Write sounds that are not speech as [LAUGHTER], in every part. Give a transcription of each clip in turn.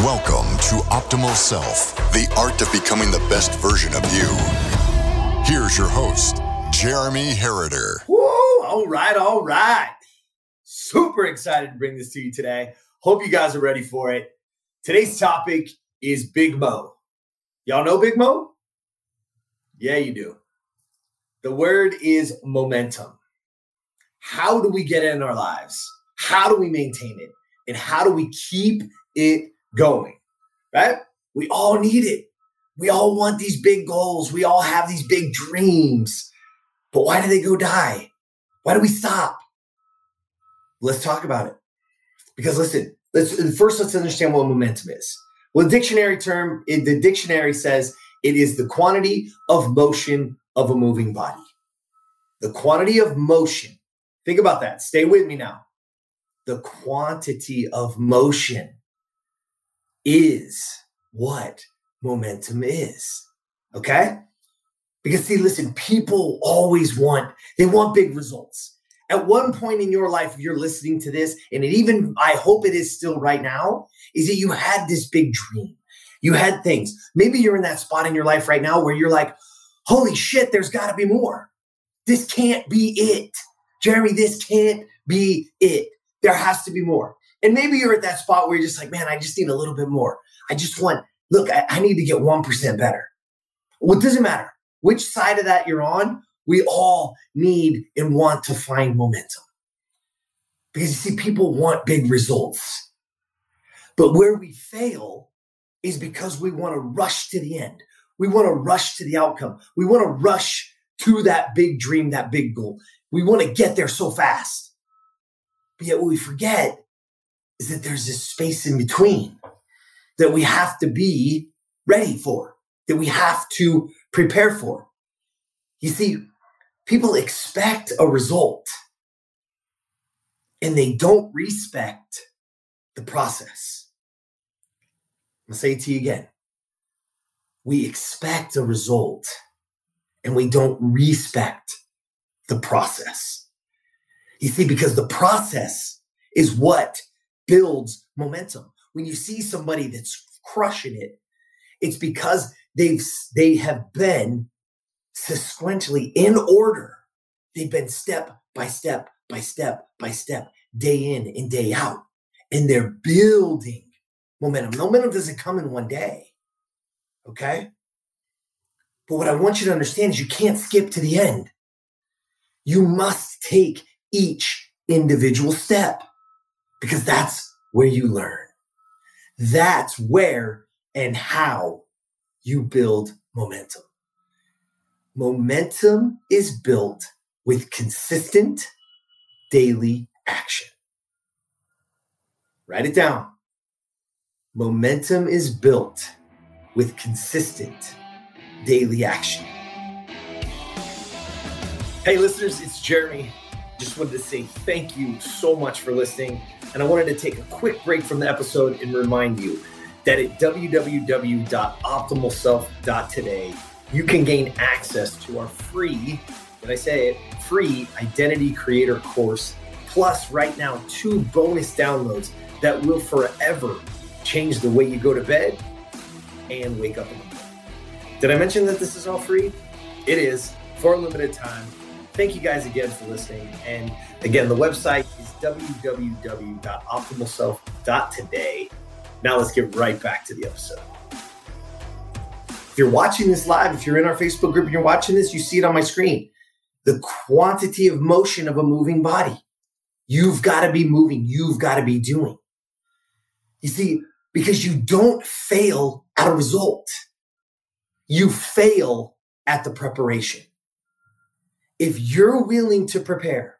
Welcome to Optimal Self, the art of becoming the best version of you. Here's your host, Jeremy Herriter. Woo! All right, all right. Super excited to bring this to you today. Hope you guys are ready for it. Today's topic is Big Mo. Y'all know Big Mo? Yeah, you do. The word is momentum. How do we get it in our lives? How do we maintain it? And how do we keep it going? Right? We all need it. We all want these big goals. We all have these big dreams. But why do they go die? Why do we stop? Let's talk about it. Because listen, let's first let's understand what momentum is. Well, the dictionary term, the dictionary says it is the quantity of motion of a moving body. The quantity of motion. Think about that. Stay with me now. The quantity of motion is what momentum is. Okay? Because see, listen, people always want, they want big results. At one point in your life, if you're listening to this, and it even, I hope it is still right now, is that you had this big dream. You had things. Maybe you're in that spot in your life right now where you're like, holy shit, there's got to be more. This can't be it. Jeremy, this can't be it. There has to be more. And maybe you're at that spot where you're just like, man, I just need a little bit more. I just want, look, I, I need to get 1% better. Well, it doesn't matter which side of that you're on. We all need and want to find momentum. Because you see, people want big results. But where we fail is because we want to rush to the end. We want to rush to the outcome. We want to rush to that big dream, that big goal. We want to get there so fast. But yet, what we forget is that there's this space in between that we have to be ready for, that we have to prepare for. You see, people expect a result and they don't respect the process. I'll say it to you again. We expect a result and we don't respect the process. You see, because the process is what builds momentum. When you see somebody that's crushing it, it's because they've they have been sequentially in order. They've been step by step by step by step, day in and day out. And they're building momentum. Momentum doesn't come in one day. Okay. But what I want you to understand is you can't skip to the end. You must take each individual step because that's where you learn. That's where and how you build momentum. Momentum is built with consistent daily action. Write it down. Momentum is built with consistent daily action. Hey, listeners, it's Jeremy. Just wanted to say thank you so much for listening. And I wanted to take a quick break from the episode and remind you that at www.optimalself.today, you can gain access to our free, did I say it, free identity creator course, plus right now two bonus downloads that will forever change the way you go to bed and wake up in the morning. Did I mention that this is all free? It is for a limited time. Thank you guys again for listening. And again, the website is www.optimalself.today. Now let's get right back to the episode. If you're watching this live, if you're in our Facebook group and you're watching this, you see it on my screen. The quantity of motion of a moving body. You've got to be moving. You've got to be doing. You see, because you don't fail at a result. You fail at the preparation. If you're willing to prepare,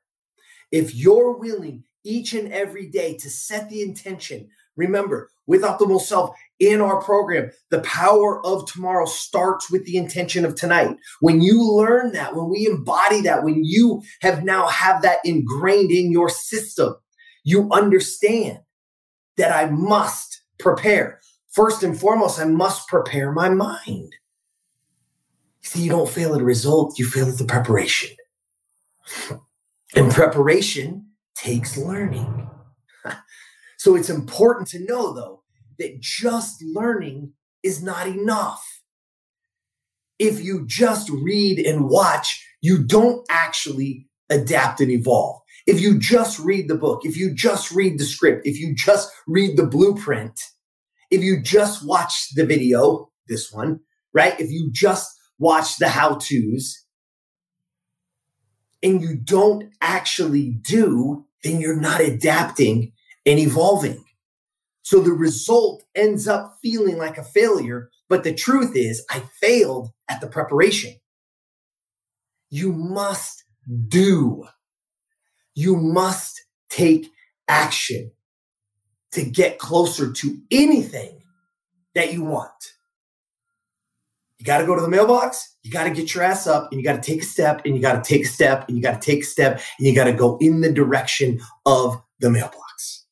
if you're willing each and every day to set the intention, remember, with Optimal Self in our program, the power of tomorrow starts with the intention of tonight. When you learn that, when we embody that, when you have now have that ingrained in your system, you understand that I must prepare. First and foremost, I must prepare my mind. See, you don't fail at a result, you fail at the preparation. And preparation takes learning. [LAUGHS] so it's important to know, though, that just learning is not enough. If you just read and watch, you don't actually adapt and evolve. If you just read the book, if you just read the script, if you just read the blueprint, if you just watch the video, this one, right? If you just watch the how to's and you don't actually do, then you're not adapting and evolving. So the result ends up feeling like a failure. But the truth is, I failed at the preparation. You must do. You must take action to get closer to anything that you want. You got to go to the mailbox. You got to get your ass up and you got to take a step and you got to take a step and you got to take a step and you got to go in the direction of the mailbox.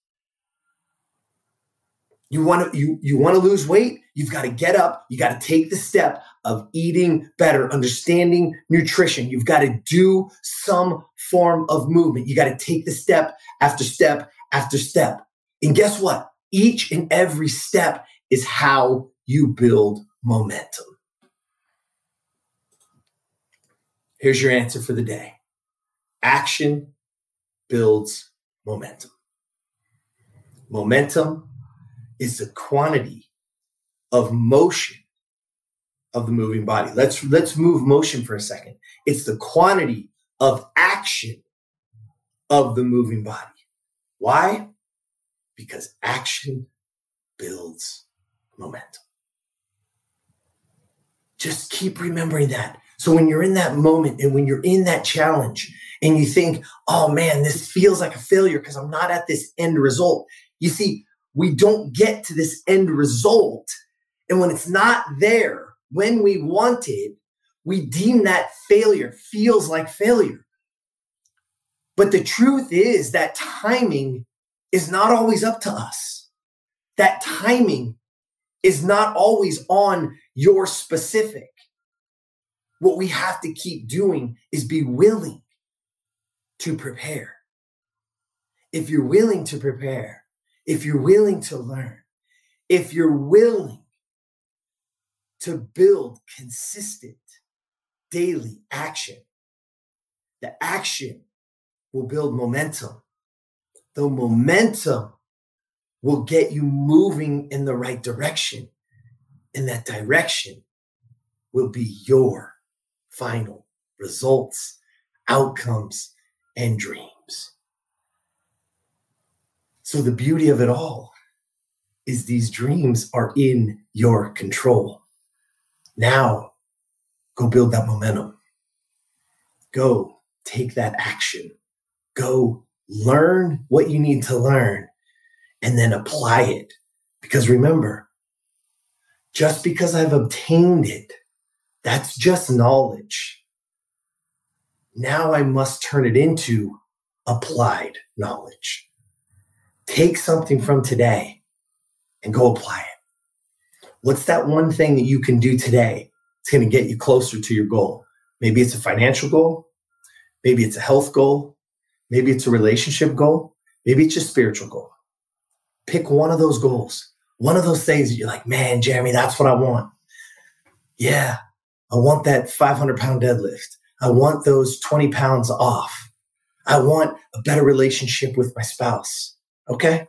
You want to you you want to lose weight? You've got to get up. You got to take the step of eating better, understanding nutrition. You've got to do some form of movement. You got to take the step after step after step. And guess what? Each and every step is how you build momentum. Here's your answer for the day action builds momentum. Momentum is the quantity of motion of the moving body. Let's let's move motion for a second. It's the quantity of action of the moving body. Why? Because action builds momentum. Just keep remembering that. So when you're in that moment and when you're in that challenge and you think, oh man, this feels like a failure because I'm not at this end result. You see, we don't get to this end result. And when it's not there, when we want it, we deem that failure, feels like failure. But the truth is that timing is not always up to us. That timing is not always on your specific what we have to keep doing is be willing to prepare. If you're willing to prepare, if you're willing to learn, if you're willing to build consistent daily action, the action will build momentum. The momentum will get you moving in the right direction. And that direction will be your final results, outcomes, and dreams. So, the beauty of it all is these dreams are in your control. Now, go build that momentum. Go take that action. Go learn what you need to learn and then apply it. Because remember, just because I've obtained it that's just knowledge. Now I must turn it into applied knowledge. Take something from today and go apply it. What's that one thing that you can do today? It's going to get you closer to your goal. Maybe it's a financial goal. Maybe it's a health goal. Maybe it's a relationship goal. Maybe it's a spiritual goal. Pick one of those goals, one of those things that you're like, man, Jeremy, that's what I want. Yeah, I want that 500 pound deadlift. I want those 20 pounds off. I want a better relationship with my spouse. Okay.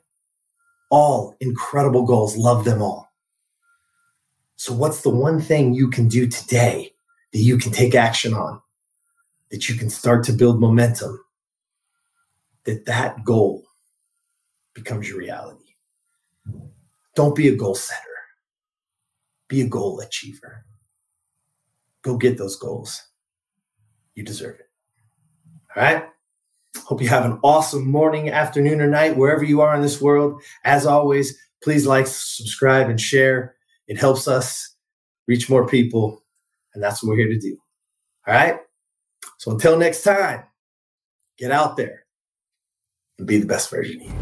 All incredible goals. Love them all. So, what's the one thing you can do today that you can take action on, that you can start to build momentum, that that goal becomes your reality? Don't be a goal setter, be a goal achiever. Go get those goals. You deserve it. All right. Hope you have an awesome morning, afternoon, or night, wherever you are in this world. As always, please like, subscribe, and share. It helps us reach more people. And that's what we're here to do. All right. So until next time, get out there and be the best version of you.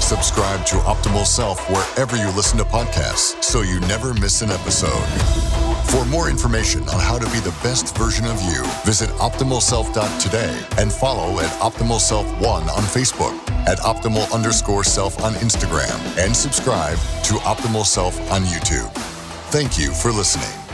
Subscribe to Optimal Self wherever you listen to podcasts so you never miss an episode. For more information on how to be the best version of you, visit optimalself.today and follow at Optimal Self One on Facebook at optimal underscore self on Instagram and subscribe to Optimal Self on YouTube. Thank you for listening.